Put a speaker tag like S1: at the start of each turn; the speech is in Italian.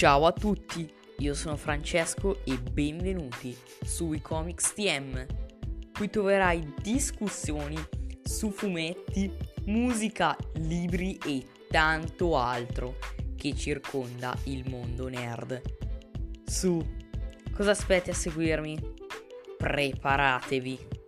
S1: Ciao a tutti, io sono Francesco e benvenuti su Comics TM. Qui troverai discussioni su fumetti, musica, libri e tanto altro che circonda il mondo nerd. Su, cosa aspetti a seguirmi? Preparatevi!